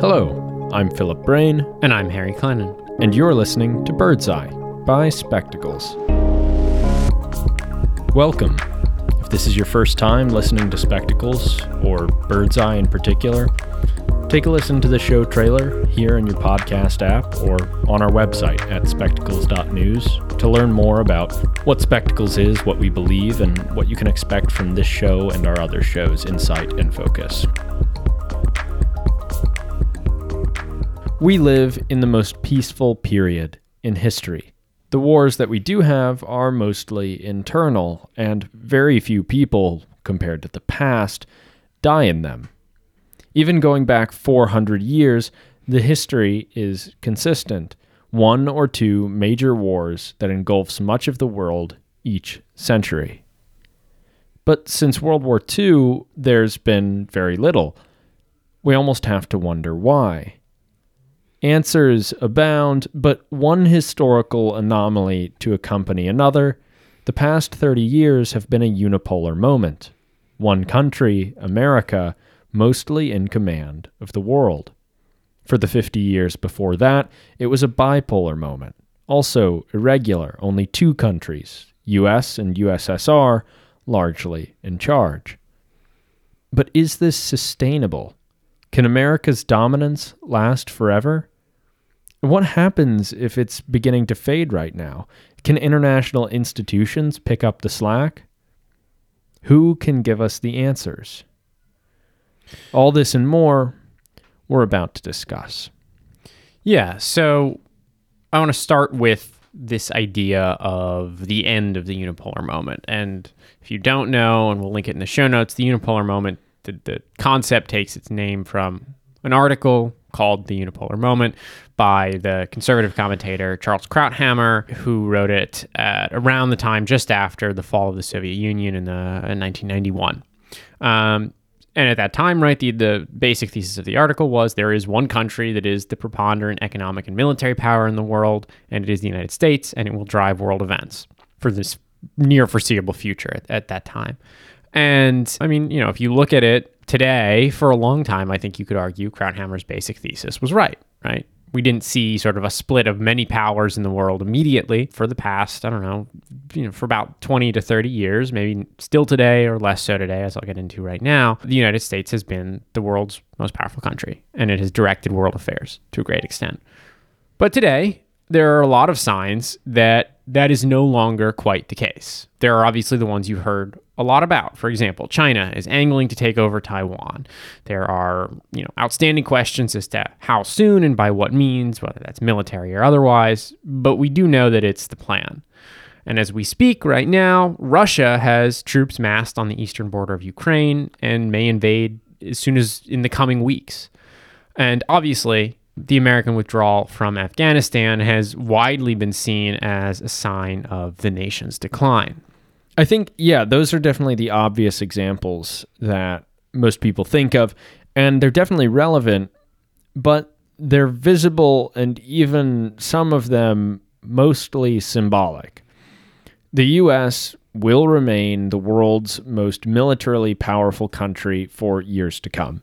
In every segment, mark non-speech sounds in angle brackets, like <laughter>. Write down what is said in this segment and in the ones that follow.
Hello, I'm Philip Brain, And I'm Harry Clennon. and you're listening to Birdseye by Spectacles. Welcome. If this is your first time listening to Spectacles, or Birdseye in particular, take a listen to the show trailer here in your podcast app or on our website at spectacles.news to learn more about what Spectacles is, what we believe, and what you can expect from this show and our other shows, Insight and Focus. We live in the most peaceful period in history. The wars that we do have are mostly internal, and very few people, compared to the past, die in them. Even going back 400 years, the history is consistent one or two major wars that engulfs much of the world each century. But since World War II, there's been very little. We almost have to wonder why. Answers abound, but one historical anomaly to accompany another. The past 30 years have been a unipolar moment. One country, America, mostly in command of the world. For the 50 years before that, it was a bipolar moment, also irregular, only two countries, US and USSR, largely in charge. But is this sustainable? Can America's dominance last forever? What happens if it's beginning to fade right now? Can international institutions pick up the slack? Who can give us the answers? All this and more we're about to discuss. Yeah, so I want to start with this idea of the end of the unipolar moment. And if you don't know, and we'll link it in the show notes, the unipolar moment, the, the concept takes its name from an article called The Unipolar Moment by the conservative commentator Charles Krauthammer, who wrote it at around the time just after the fall of the Soviet Union in, the, in 1991. Um, and at that time, right, the, the basic thesis of the article was there is one country that is the preponderant economic and military power in the world, and it is the United States, and it will drive world events for this near foreseeable future at, at that time. And I mean, you know, if you look at it today, for a long time, I think you could argue Krauthammer's basic thesis was right, right? We didn't see sort of a split of many powers in the world immediately for the past, I don't know, you know, for about 20 to 30 years, maybe still today or less so today, as I'll get into right now. The United States has been the world's most powerful country and it has directed world affairs to a great extent. But today, there are a lot of signs that that is no longer quite the case. There are obviously the ones you've heard a lot about. For example, China is angling to take over Taiwan. There are, you know, outstanding questions as to how soon and by what means, whether that's military or otherwise, but we do know that it's the plan. And as we speak right now, Russia has troops massed on the eastern border of Ukraine and may invade as soon as in the coming weeks. And obviously, the American withdrawal from Afghanistan has widely been seen as a sign of the nation's decline. I think, yeah, those are definitely the obvious examples that most people think of, and they're definitely relevant, but they're visible and even some of them mostly symbolic. The US will remain the world's most militarily powerful country for years to come.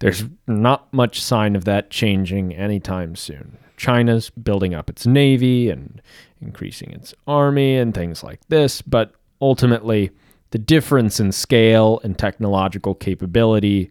There's not much sign of that changing anytime soon. China's building up its navy and increasing its army and things like this, but ultimately, the difference in scale and technological capability,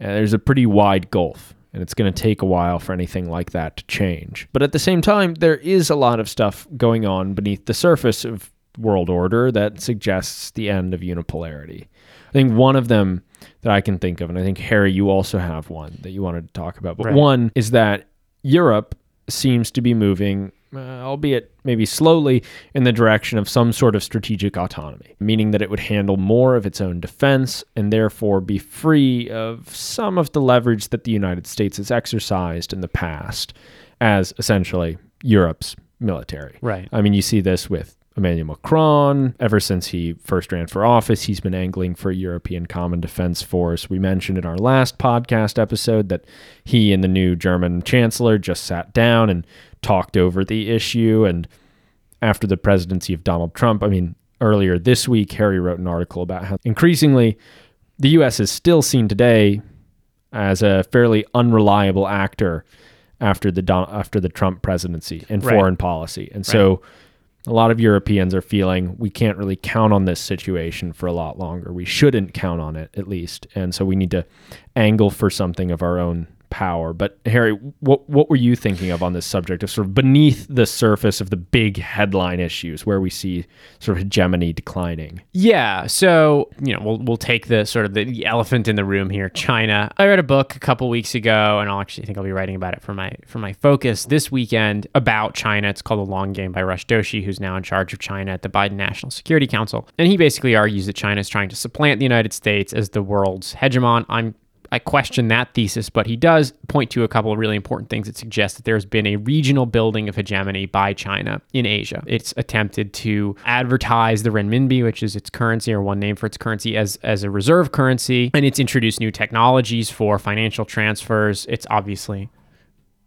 uh, there's a pretty wide gulf, and it's going to take a while for anything like that to change. But at the same time, there is a lot of stuff going on beneath the surface of world order that suggests the end of unipolarity. I think one of them that I can think of, and I think Harry, you also have one that you wanted to talk about. But Right. one is that Europe seems to be moving, uh, albeit maybe slowly, in the direction of some sort of strategic autonomy, meaning that it would handle more of its own defense and therefore be free of some of the leverage that the United States has exercised in the past as essentially Europe's military. Right. I mean, you see this with Emmanuel Macron. Ever since he first ran for office, he's been angling for a European Common Defense Force. We mentioned in our last podcast episode that he and the new German chancellor just sat down and talked over the issue. And after the presidency of Donald Trump, I mean, earlier this week, Harry wrote an article about how increasingly the U.S. is still seen today as a fairly unreliable actor after the Don- after the Trump presidency in Right. foreign policy. And so a lot of Europeans are feeling we can't really count on this situation for a lot longer. We shouldn't count on it at least. And so we need to angle for something of our own power. But Harry, what what were you thinking of on this subject of sort of beneath the surface of the big headline issues where we see sort of hegemony declining? Yeah, so you know we'll we'll take the sort of the elephant in the room here, China. I read a book a couple weeks ago, and I'll actually think I'll be writing about it for my for my focus this weekend about China. It's called The Long Game by Rush Doshi, who's now in charge of China at the Biden National Security Council, and he basically argues that China is trying to supplant the United States as the world's hegemon. I'm I question that thesis, but he does point to a couple of really important things that suggest that there's been a regional building of hegemony by China in Asia. It's attempted to advertise the renminbi, which is its currency or one name for its currency, as, as a reserve currency, and it's introduced new technologies for financial transfers. It's obviously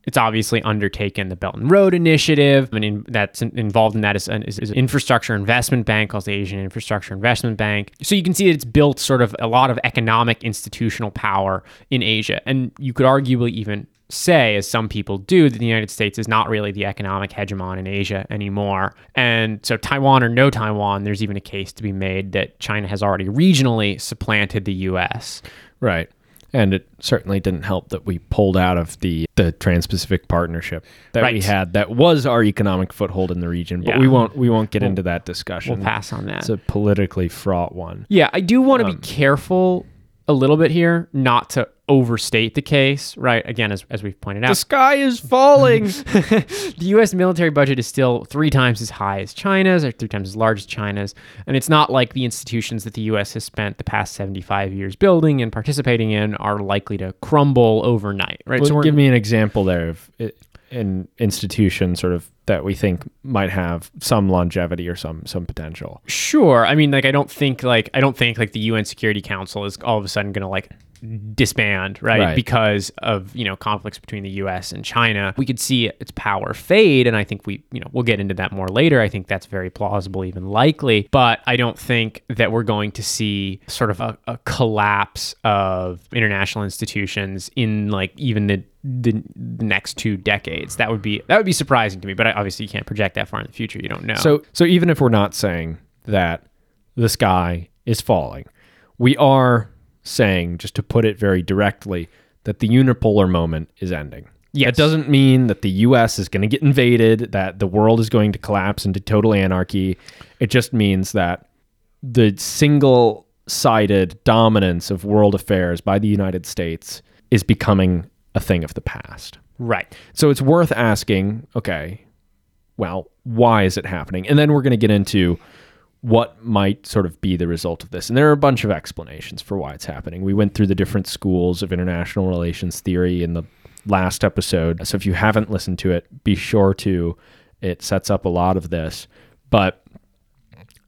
it's obviously undertaken the Belt and Road Initiative, I mean, that's involved in that is an, is, is an infrastructure investment bank called the Asian Infrastructure Investment Bank. So you can see that it's built sort of a lot of economic institutional power in Asia, and you could arguably even say, as some people do, that the United States is not really the economic hegemon in Asia anymore. And so, Taiwan or no Taiwan, there's even a case to be made that China has already regionally supplanted the U.S. Right. And it certainly didn't help that we pulled out of the, the Trans-Pacific Partnership that we had that was our economic foothold in the region. But Yeah. we won't we won't get into that discussion. We'll pass on that. It's a politically fraught one. Yeah, I do want to Um, be careful a little bit here, not to overstate the case, right? Again, as, as we've pointed out, The sky is falling. <laughs> the U.S. military budget is still three times as high as China's, or three times as large as China's, and it's not like the institutions that the U.S. has spent the past 75 years building and participating in are likely to crumble overnight, right? Well, we're- give me an example there of it, an institution sort of that we think might have some longevity or some some potential. Sure. I mean, like, I don't think like I don't think like the UN Security Council is all of a sudden going to like disband, right? Right. Because of you know conflicts between the U.S. and China. We could see its power fade, and I think we you know we'll get into that more later. I think that's very plausible, even likely. But I don't think that we're going to see sort of a, a collapse of international institutions in like even the the the next two decades. That would be that would be surprising to me. But I, obviously, you can't project that far in the future. You don't know. So so even if we're not saying that the sky is falling, we are saying, just to put it very directly, that the unipolar moment is ending. Yes. It doesn't mean that the US is going to get invaded, that the world is going to collapse into total anarchy. It just means that the single sided dominance of world affairs by the United States is becoming a thing of the past. right. So it's worth asking, okay, well, why is it happening? And then we're going to get into what might sort of be the result of this. And there are a bunch of explanations for why it's happening. We went through the different schools of international relations theory in the last episode. So if you haven't listened to it, be sure to. It sets up a lot of this. But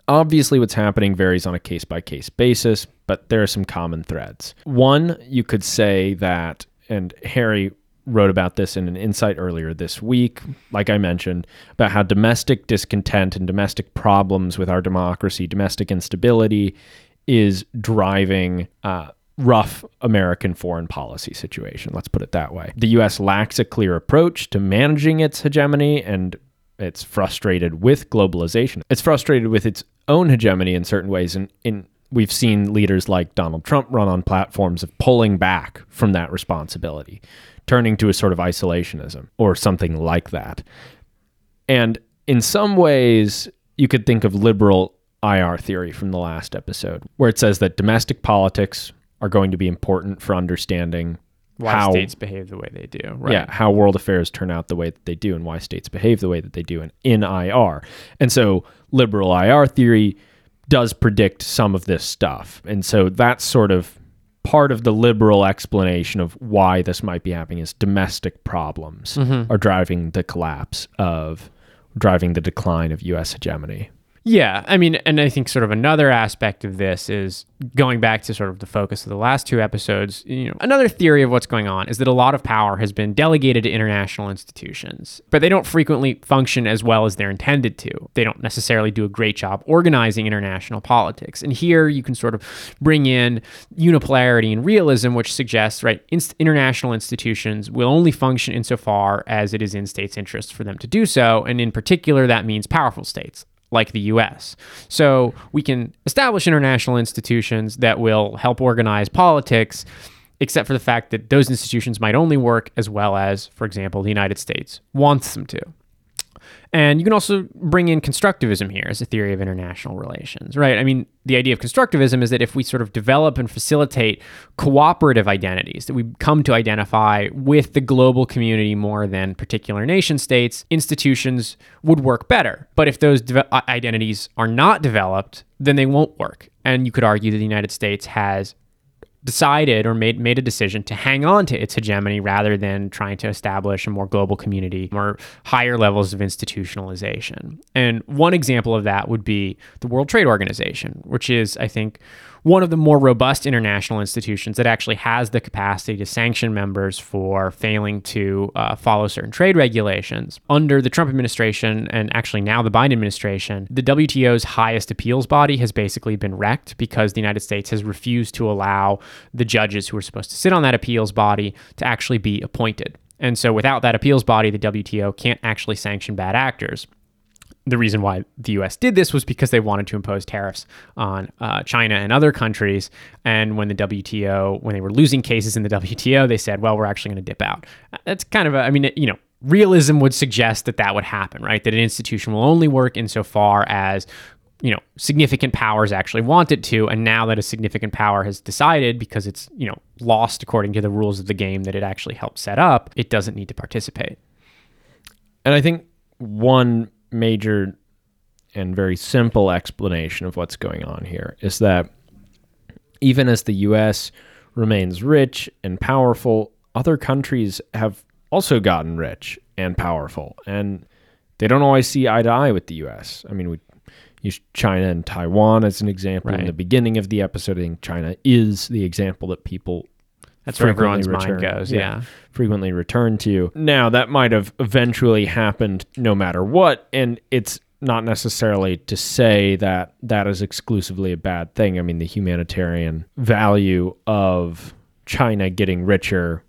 obviously, what's happening varies on a case by case basis, but there are some common threads. One, you could say that, and Harry wrote about this in an insight earlier this week, like I mentioned, about how domestic discontent and domestic problems with our democracy, domestic instability, is driving uh, rough American foreign policy situation. Let's put it that way. The U.S. lacks a clear approach to managing its hegemony and it's frustrated with globalization. It's frustrated with its own hegemony in certain ways. And in we've seen leaders like Donald Trump run on platforms of pulling back from that responsibility, turning to a sort of isolationism or something like that. And in some ways, you could think of liberal IR theory from the last episode, where it says that domestic politics are going to be important for understanding Why how states behave the way they do. Right. yeah, how world affairs turn out the way that they do and why states behave the way that they do in, in IR. And so liberal IR theory does predict some of this stuff. And so that's sort of part of the liberal explanation of why this might be happening is domestic problems mm-hmm. are driving the collapse of driving the decline of US hegemony. Yeah, I mean, and I think sort of another aspect of this is going back to sort of the focus of the last two episodes. You know, another theory of what's going on is that a lot of power has been delegated to international institutions, but they don't frequently function as well as they're intended to. They don't necessarily do a great job organizing international politics. And here you can sort of bring in unipolarity and realism, which suggests right inst- international institutions will only function insofar as it is in states' interests for them to do so, and in particular, that means powerful states like the US. So we can establish international institutions that will help organize politics, except for the fact that those institutions might only work as well as, for example, the United States wants them to. And you can also bring in constructivism here as a theory of international relations, right? I mean, the idea of constructivism is that if we sort of develop and facilitate cooperative identities that we come to identify with the global community more than particular nation states, institutions would work better. But if those de- identities are not developed, then they won't work. And you could argue that the United States has decided or made made a decision to hang on to its hegemony rather than trying to establish a more global community or higher levels of institutionalization. And one example of that would be the World Trade Organization, which is I think one of the more robust international institutions that actually has the capacity to sanction members for failing to uh, follow certain trade regulations. Under the Trump administration, and actually now the Biden administration, the WTO's highest appeals body has basically been wrecked because the United States has refused to allow the judges who are supposed to sit on that appeals body to actually be appointed. And so, without that appeals body, the WTO can't actually sanction bad actors the reason why the US did this was because they wanted to impose tariffs on uh, China and other countries. And when the WTO, when they were losing cases in the WTO, they said, well, we're actually going to dip out. That's kind of a, I mean, you know, realism would suggest that that would happen, right? That an institution will only work insofar as you know significant powers actually want it to and now that a significant power has decided because it's you know lost according to the rules of the game that it actually helped set up it doesn't need to participate and i think one major and very simple explanation of what's going on here is that even as the US remains rich and powerful, other countries have also gotten rich and powerful. And they don't always see eye to eye with the US. I mean, we use China and Taiwan as an example right. in the beginning of the episode. I think China is the example that people that's where everyone's return, mind goes. Yeah, yeah. Frequently returned to. Now, that might have eventually happened no matter what. And it's not necessarily to say that that is exclusively a bad thing. I mean, the humanitarian value of China getting richer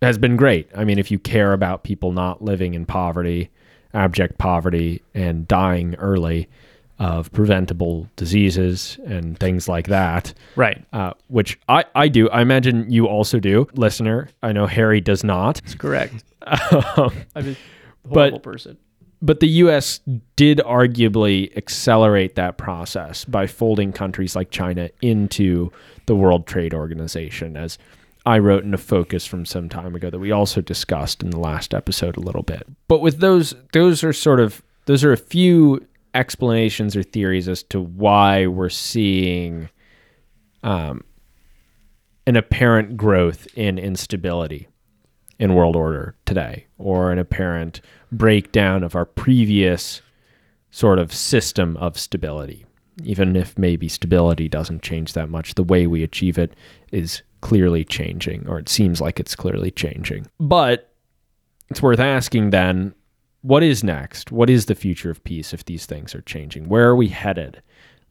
has been great. I mean, if you care about people not living in poverty, abject poverty, and dying early, of preventable diseases and things like that. Right. Uh, which I, I do. I imagine you also do, listener. I know Harry does not. That's correct. um, <laughs> I'm a horrible but, person. But the U.S. did arguably accelerate that process by folding countries like China into the World Trade Organization, as I wrote in a focus from some time ago that we also discussed in the last episode a little bit. But with those, those are sort of those are a few explanations or theories as to why we're seeing um, an apparent growth in instability in world order today, or an apparent breakdown of our previous sort of system of stability. Even if maybe stability doesn't change that much, the way we achieve it is clearly changing, or it seems like it's clearly changing. But it's worth asking then what is next? What is the future of peace if these things are changing? Where are we headed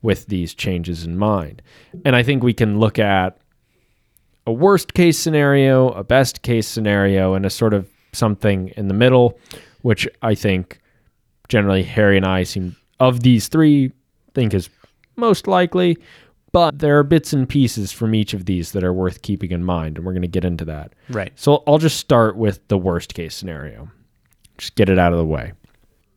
with these changes in mind? And I think we can look at a worst case scenario, a best case scenario, and a sort of something in the middle, which I think generally Harry and I seem of these three think is most likely. But there are bits and pieces from each of these that are worth keeping in mind, and we're going to get into that. Right. So I'll just start with the worst case scenario. Just get it out of the way.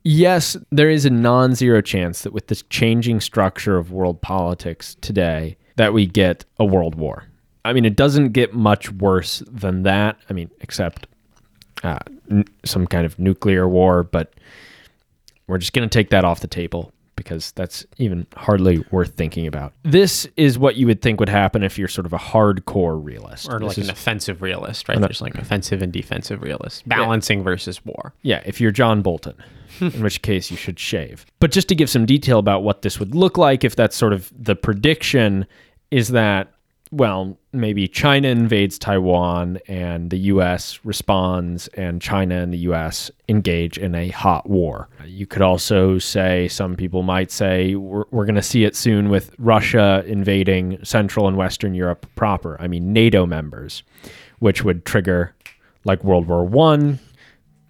Yes, there is a non-zero chance that with this changing structure of world politics today that we get a world war. I mean, it doesn't get much worse than that. I mean, except uh, n- some kind of nuclear war, but we're just going to take that off the table because that's even hardly worth thinking about. This is what you would think would happen if you're sort of a hardcore realist. Or This like is- an offensive realist, right? There's like offensive and defensive realist, balancing versus war. Yeah, if you're John Bolton, <laughs> in which case you should shave. But just to give some detail about what this would look like, if that's sort of the prediction, is that, well, maybe China invades Taiwan and the US responds, and China and the US engage in a hot war. You could also say, some people might say, we're, we're going to see it soon with Russia invading Central and Western Europe proper. I mean, NATO members, which would trigger like World War One,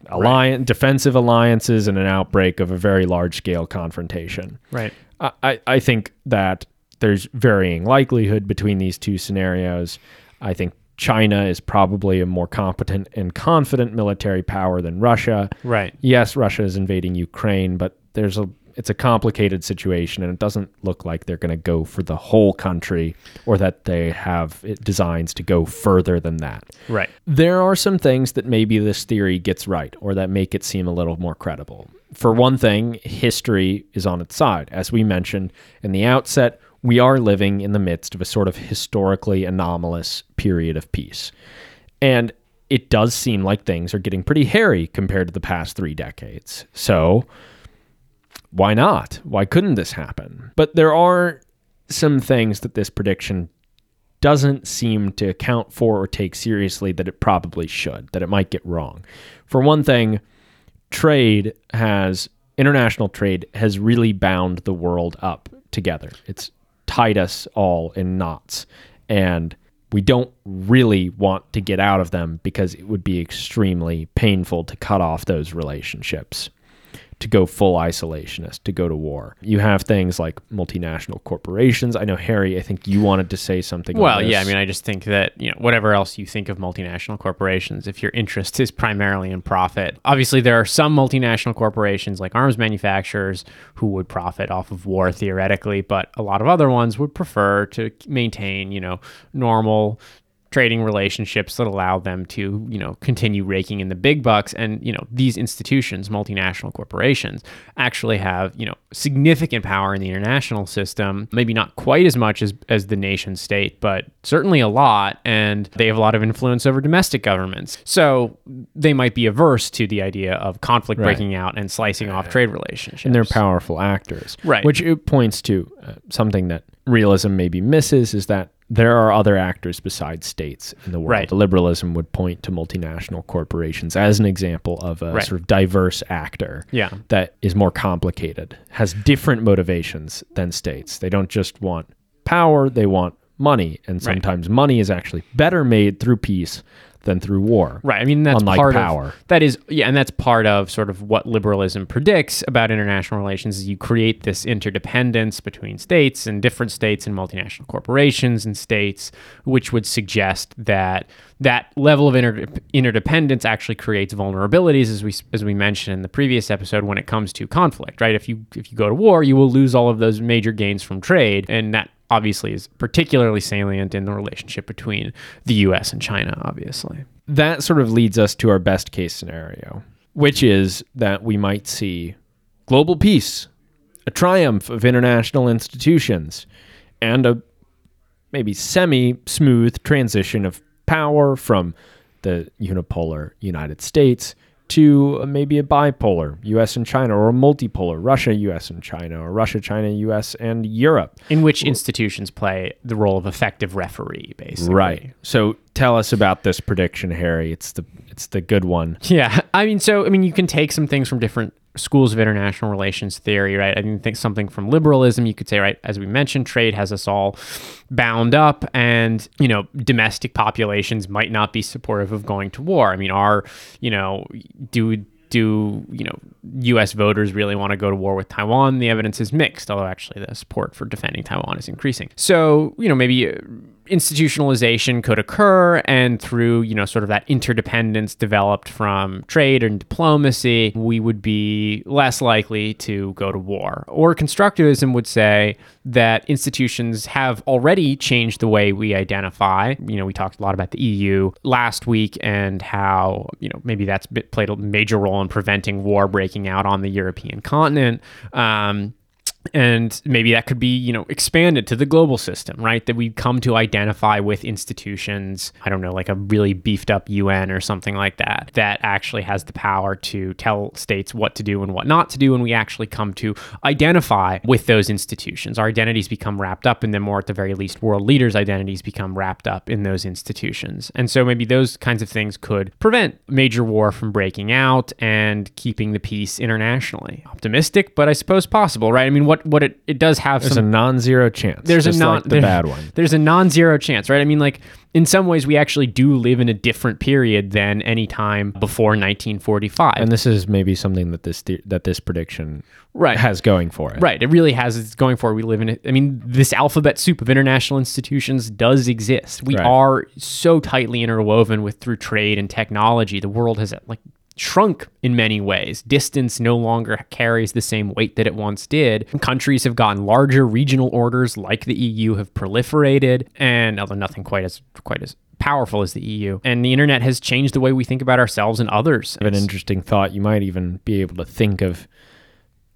alliance, defensive alliances, and an outbreak of a very large scale confrontation. Right. I, I- I think that there's varying likelihood between these two scenarios. I think China is probably a more competent and confident military power than Russia. Right. Yes, Russia is invading Ukraine, but there's a it's a complicated situation and it doesn't look like they're going to go for the whole country or that they have it designs to go further than that. Right. There are some things that maybe this theory gets right or that make it seem a little more credible. For one thing, history is on its side. As we mentioned in the outset, we are living in the midst of a sort of historically anomalous period of peace. And it does seem like things are getting pretty hairy compared to the past three decades. So, why not? Why couldn't this happen? But there are some things that this prediction doesn't seem to account for or take seriously that it probably should, that it might get wrong. For one thing, trade has international trade has really bound the world up together. It's tied us all in knots. And we don't really want to get out of them because it would be extremely painful to cut off those relationships to go full isolationist, to go to war. You have things like multinational corporations. I know Harry, I think you wanted to say something. Well, yeah, I mean, I just think that, you know, whatever else you think of multinational corporations, if your interest is primarily in profit, obviously there are some multinational corporations like arms manufacturers who would profit off of war theoretically, but a lot of other ones would prefer to maintain, you know, normal trading relationships that allow them to, you know, continue raking in the big bucks. And, you know, these institutions, multinational corporations, actually have, you know, significant power in the international system. Maybe not quite as much as, as the nation state, but certainly a lot. And they have a lot of influence over domestic governments. So they might be averse to the idea of conflict Right. breaking out and slicing off trade relationships. and they're powerful actors. Right. Which it points to uh, something that realism maybe misses is that there are other actors besides states in the world. Right. Liberalism would point to multinational corporations as an example of a Right. sort of diverse actor Yeah. that is more complicated, has different motivations than states. They don't just want power, they want money. And Right. sometimes money is actually better made through peace than through war. Right. I mean, that's Unlike part power. of that is yeah, and that's part of sort of what liberalism predicts about international relations is you create this interdependence between states and different states and multinational corporations and states, which would suggest that that level of inter- interdependence actually creates vulnerabilities, as we as we mentioned in the previous episode, when it comes to conflict. Right. If you if you go to war, you will lose all of those major gains from trade, and that obviously is particularly salient in the relationship between the U.S. and China. Obviously. that sort of leads us to our best case scenario, which is that we might see global peace, a triumph of international institutions, and a maybe semi smooth transition of power from the unipolar United States to maybe a bipolar US and China or a multipolar Russia, US and China or Russia, China, US and Europe. in which institutions play the role of effective referee, basically. Right. So tell us about this prediction, Harry. It's the it's the good one. Yeah. I mean, so I mean, you can take some things from different schools of international relations theory, right? I mean, think something from liberalism. You could say, right, as we mentioned, trade has us all bound up, and you know, domestic populations might not be supportive of going to war. I mean, are you know, do do you know U.S. voters really want to go to war with Taiwan? The evidence is mixed, although actually the support for defending Taiwan is increasing. So you know maybe uh, institutionalization could occur, and through you know sort of that interdependence developed from trade and diplomacy, we would be less likely to go to war. Or constructivism would say that institutions have already changed the way we identify. You know, we talked a lot about the EU last week and how, you know, maybe that's played a major role in preventing war breaking out on the European continent. Um, and maybe that could be you know expanded to the global system right? That we come to identify with institutions i don't know like a really beefed up un or something like that that actually has the power to tell states what to do and what not to do. And we actually come to identify with those institutions. Our identities become wrapped up in them or at the very least world leaders identities become wrapped up in those institutions. And so maybe those kinds of things could prevent major war from breaking out and keeping the peace internationally. Optimistic but i suppose possible right? I mean what what it, it does have There's some a non-zero chance. there's a non like the bad one. There's a non-zero chance, right? I mean, like in some ways, we actually do live in a different period than any time before 1945. And this is maybe something that this the- that this prediction right, has going for it. right. It really has. It's going for. it. We live in it. I mean, this alphabet soup of international institutions does exist. We Right. are so tightly interwoven with through trade and technology. The world has like shrunk in many ways. Distance no longer carries the same weight that it once did. Countries have gotten larger. Regional orders like the EU have proliferated, and although nothing quite as quite as powerful as the EU, and the internet has changed the way we think about ourselves and others. An interesting thought. You might even be able to think of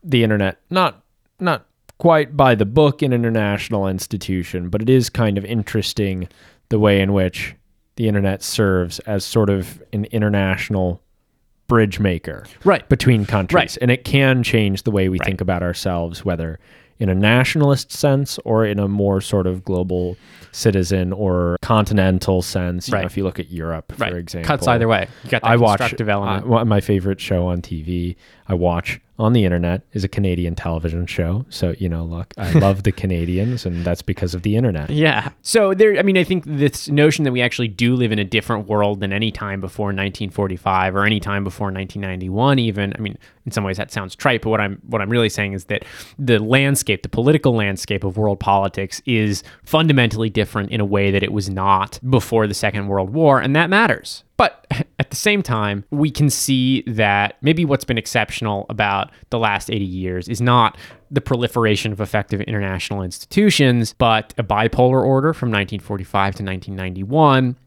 the internet not not quite by the book an international institution, but it is kind of interesting the way in which the internet serves as sort of an international bridge maker right. between countries. Right. And it can change the way we Right. think about ourselves, whether in a nationalist sense or in a more sort of global citizen or continental sense. You know, Right. if you look at Europe, Right. for example. Cuts either way. You got that I watch constructive element. uh, my favorite show on TV. I watch on the internet is a Canadian television show. So you know, look, I love the <laughs> Canadians, and that's because of the internet. Yeah. So there, I mean, I think this notion that we actually do live in a different world than any time before 1945 or any time before 1991, even. I mean, in some ways that sounds trite, but what I'm what I'm really saying is that the landscape, the political landscape of world politics, is fundamentally different in a way that it was not before the Second World War, and that matters. But <laughs> at the same time, we can see that maybe what's been exceptional about the last 80 years is not the proliferation of effective international institutions, but a bipolar order from 1945 to 1991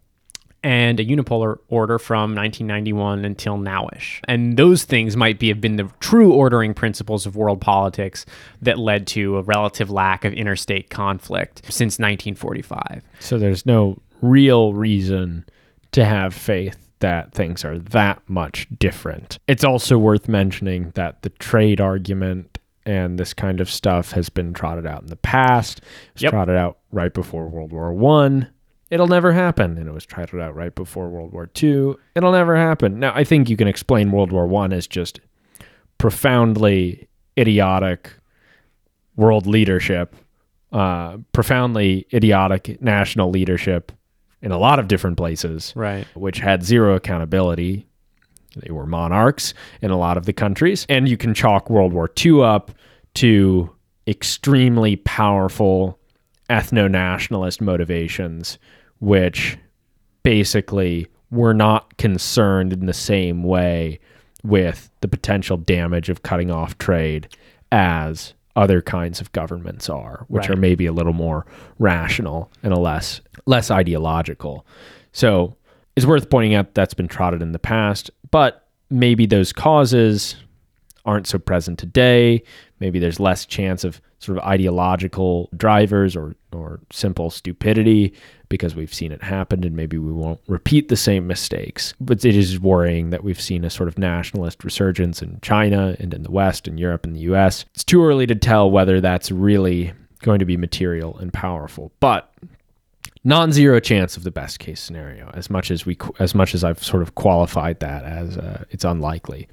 and a unipolar order from 1991 until nowish. And those things might be have been the true ordering principles of world politics that led to a relative lack of interstate conflict since 1945. So there's no real reason to have faith that things are that much different. It's also worth mentioning that the trade argument and this kind of stuff has been trotted out in the past. It was Yep. trotted out right before World War One. It'll never happen. And it was trotted out right before World War Two. It'll never happen. Now I think you can explain World War One as just profoundly idiotic world leadership, uh, profoundly idiotic national leadership in a lot of different places, Right. which had zero accountability. They were monarchs in a lot of the countries. And you can chalk World War II up to extremely powerful ethno nationalist motivations, which basically were not concerned in the same way with the potential damage of cutting off trade as other kinds of governments are, which Right. are maybe a little more rational and a less less ideological. So it's worth pointing out that's been trotted in the past, but maybe those causes aren't so present today. Maybe there's less chance of sort of ideological drivers or, or simple stupidity because we've seen it happen and maybe we won't repeat the same mistakes. But it is worrying that we've seen a sort of nationalist resurgence in China and in the West and Europe and the US. It's too early to tell whether that's really going to be material and powerful. But non-zero chance of the best case scenario as much as we as much as I've sort of qualified that as uh, it's unlikely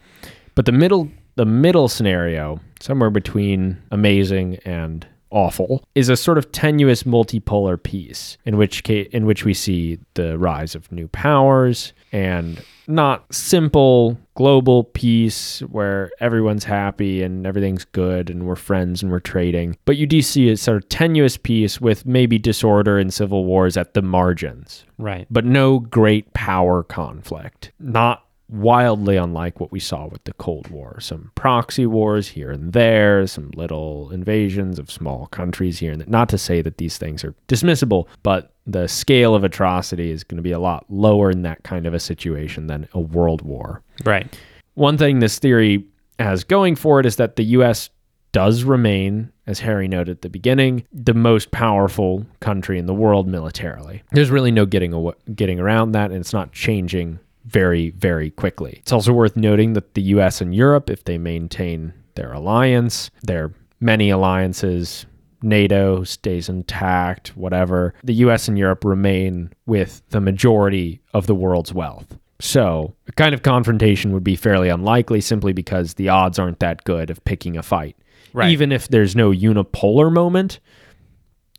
but the middle the middle scenario somewhere between amazing and awful is a sort of tenuous multipolar peace in which case in which we see the rise of new powers and not simple global peace where everyone's happy and everything's good and we're friends and we're trading but you do see a sort of tenuous peace with maybe disorder and civil wars at the margins Right. but no great power conflict. Not wildly unlike what we saw with the Cold War. Some proxy wars here and there, some little invasions of small countries here and there. Not to say that these things are dismissible, but the scale of atrocity is going to be a lot lower in that kind of a situation than a world war. Right. One thing this theory has going for it is that the US does remain as Harry noted at the beginning, the most powerful country in the world militarily. There's really no getting aw- getting around that, and it's not changing very, very quickly. It's also worth noting that the US and Europe, if they maintain their alliance, their many alliances, NATO stays intact, whatever, the US and Europe remain with the majority of the world's wealth. So, a kind of confrontation would be fairly unlikely simply because the odds aren't that good of picking a fight. Right. Even if there's no unipolar moment,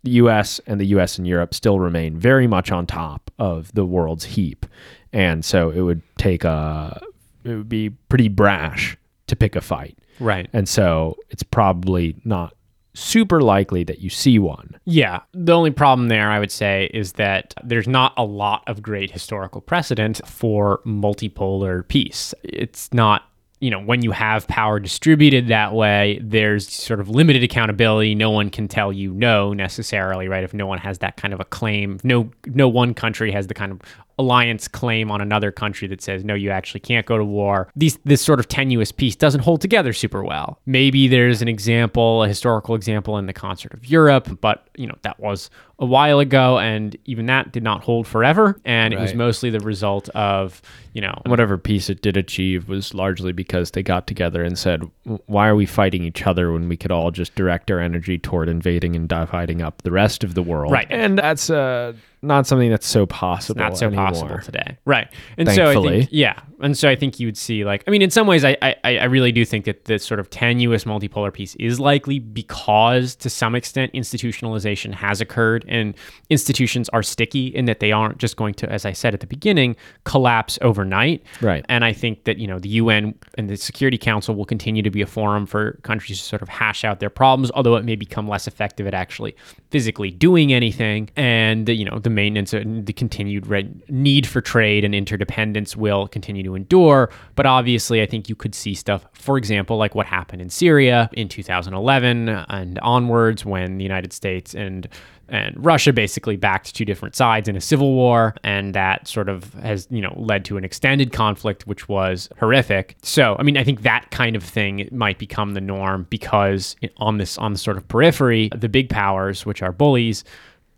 the US and the US and Europe still remain very much on top of the world's heap. And so it would take a it would be pretty brash to pick a fight. Right. And so it's probably not super likely that you see one. Yeah. The only problem there, I would say, is that there's not a lot of great historical precedent for multipolar peace. It's not. You know, when you have power distributed that way, there's sort of limited accountability. No one can tell you no necessarily, right? If no one has that kind of a claim, no, no one country has the kind of alliance claim on another country that says no you actually can't go to war. These this sort of tenuous peace doesn't hold together super well. Maybe there's an example a historical example in the concert of europe but you know that was a while ago and even that did not hold forever and it was mostly the result of you know Whatever peace it did achieve was largely because they got together and said, why are we fighting each other when we could all just direct our energy toward invading and dividing up the rest of the world? Right. And that's uh, not something that's so possible. not so anymore. possible today. Right. And so I think, yeah. And so I think you would see like, I mean, in some ways, I, I, I really do think that this sort of tenuous multipolar peace is likely because to some extent institutionalization has occurred and institutions are sticky in that they aren't just going to, as I said at the beginning, collapse overnight. Right. And I think that, you know, the UN and the Security Council will continue to be a forum for countries to sort of hash out their problems, although it may become less effective at actually physically doing anything. And, you know, the maintenance and the continued need for trade and interdependence will continue to endure. But obviously, I think you could see stuff, for example, like what happened in Syria in 2011 and onwards when the United States and and Russia basically backed two different sides in a civil war, and that sort of has you know led to an extended conflict, which was horrific. So, I mean, I think that kind of thing might become the norm because on this on the sort of periphery, the big powers, which are bullies,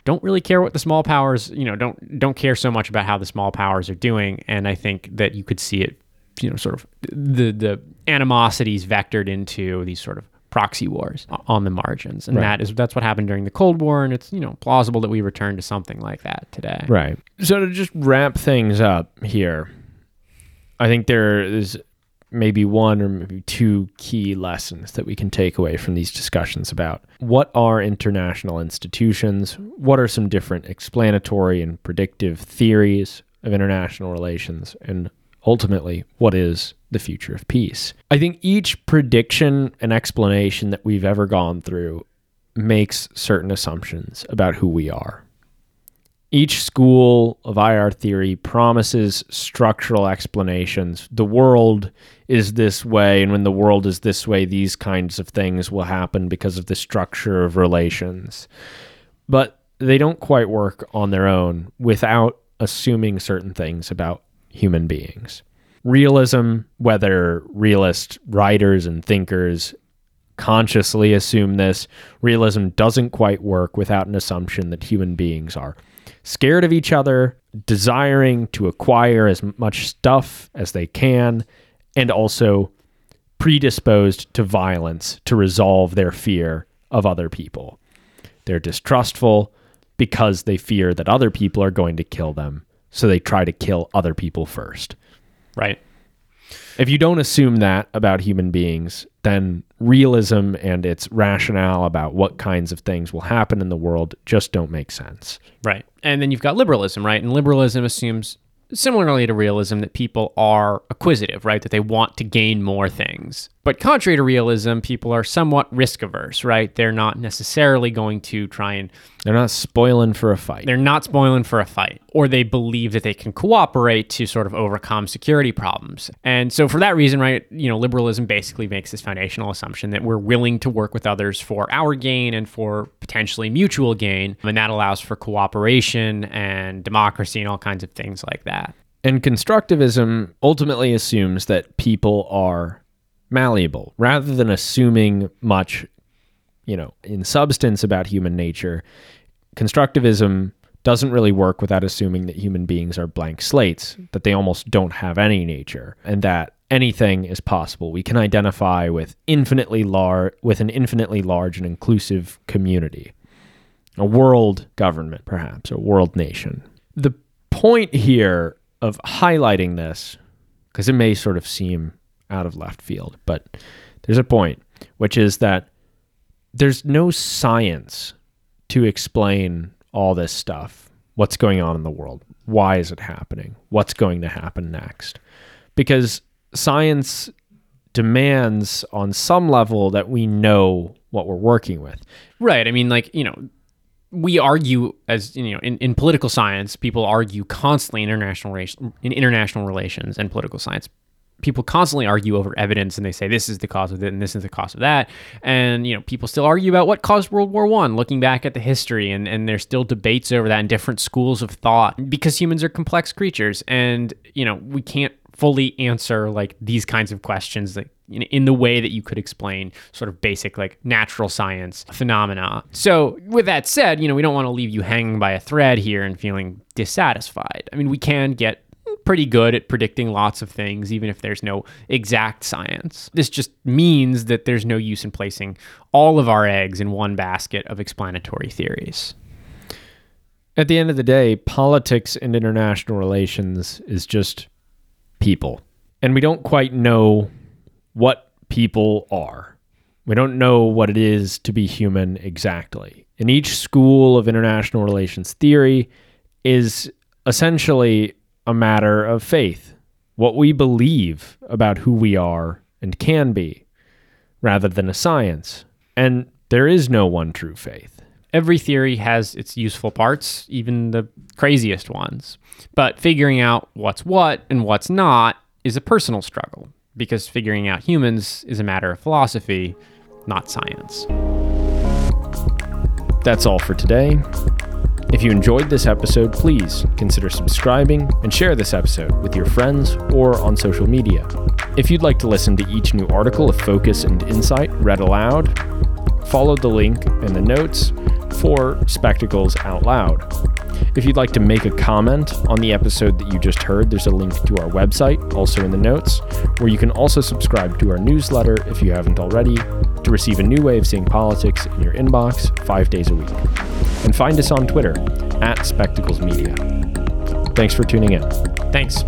don't really care what the small powers, you know, don't don't care so much about how the small powers are doing, and I think that you could see it, you know, sort of the the animosities vectored into these sort of proxy wars ah. on the margins and Right. that is that's what happened during the cold war and it's you know plausible that we return to something like that today Right. So to just wrap things up here, I think there is maybe one or maybe two key lessons that we can take away from these discussions about what are international institutions, what are some different explanatory and predictive theories of international relations, and ultimately, what is the future of peace. I think each prediction and explanation that we've ever gone through makes certain assumptions about who we are. Each school of IR theory promises structural explanations. The world is this way, and when the world is this way, these kinds of things will happen because of the structure of relations. But they don't quite work on their own without assuming certain things about human beings. Realism, whether realist writers and thinkers consciously assume this, realism doesn't quite work without an assumption that human beings are scared of each other, desiring to acquire as much stuff as they can, and also predisposed to violence to resolve their fear of other people. They're distrustful because they fear that other people are going to kill them, so they try to kill other people first. right If you don't assume that about human beings, then realism and its rationale about what kinds of things will happen in the world just don't make sense. Right. And then you've got liberalism, right? And liberalism assumes, similarly to realism, that people are acquisitive, right? That they want to gain more things. But contrary to realism, people are somewhat risk averse, right? They're not necessarily going to try and, They're not spoiling for a fight. they're not spoiling for a fight, or they believe that they can cooperate to sort of overcome security problems. And so for that reason, right, you know, liberalism basically makes this foundational assumption that we're willing to work with others for our gain and for potentially mutual gain. And that allows for cooperation and democracy and all kinds of things like that. And constructivism ultimately assumes that people are malleable rather than assuming much you know, in substance about human nature, constructivism doesn't really work without assuming that human beings are blank slates, mm-hmm. that they almost don't have any nature, and that anything is possible. We can identify with infinitely large with an infinitely large and inclusive community. A world government, perhaps, a world nation. The point here of highlighting this, because it may sort of seem out of left field, but there's a point, which is that there's no science to explain all this stuff. What's going on in the world? Why is it happening? What's going to happen next? Because science demands on some level that we know what we're working with. Right. I mean, like, you know, we argue as you know in, in political science people argue constantly in international in international relations and political science people constantly argue over evidence and they say this is the cause of it and this is the cause of that and you know people still argue about what caused world war one looking back at the history and, and there's still debates over that in different schools of thought because humans are complex creatures and you know we can't fully answer like these kinds of questions like in, in the way that you could explain sort of basic like natural science phenomena. So with that said, you know, we don't want to leave you hanging by a thread here and feeling dissatisfied. I mean, we can get pretty good at predicting lots of things, even if there's no exact science. This just means that there's no use in placing all of our eggs in one basket of explanatory theories. At the end of the day, politics and international relations is just people. And we don't quite know what people are. We don't know what it is to be human exactly. And each school of international relations theory is essentially a matter of faith, what we believe about who we are and can be, rather than a science. And there is no one true faith. Every theory has its useful parts, even the craziest ones. But figuring out what's what and what's not is a personal struggle because figuring out humans is a matter of philosophy, not science. That's all for today. If you enjoyed this episode, please consider subscribing and share this episode with your friends or on social media. If you'd like to listen to each new article of Focus and Insight read aloud, follow the link in the notes for Spectacles Out Loud. If you'd like to make a comment on the episode that you just heard, there's a link to our website, also in the notes, where you can also subscribe to our newsletter if you haven't already, to receive a new way of seeing politics in your inbox five days a week. And find us on Twitter at Spectacles Media. Thanks for tuning in. Thanks.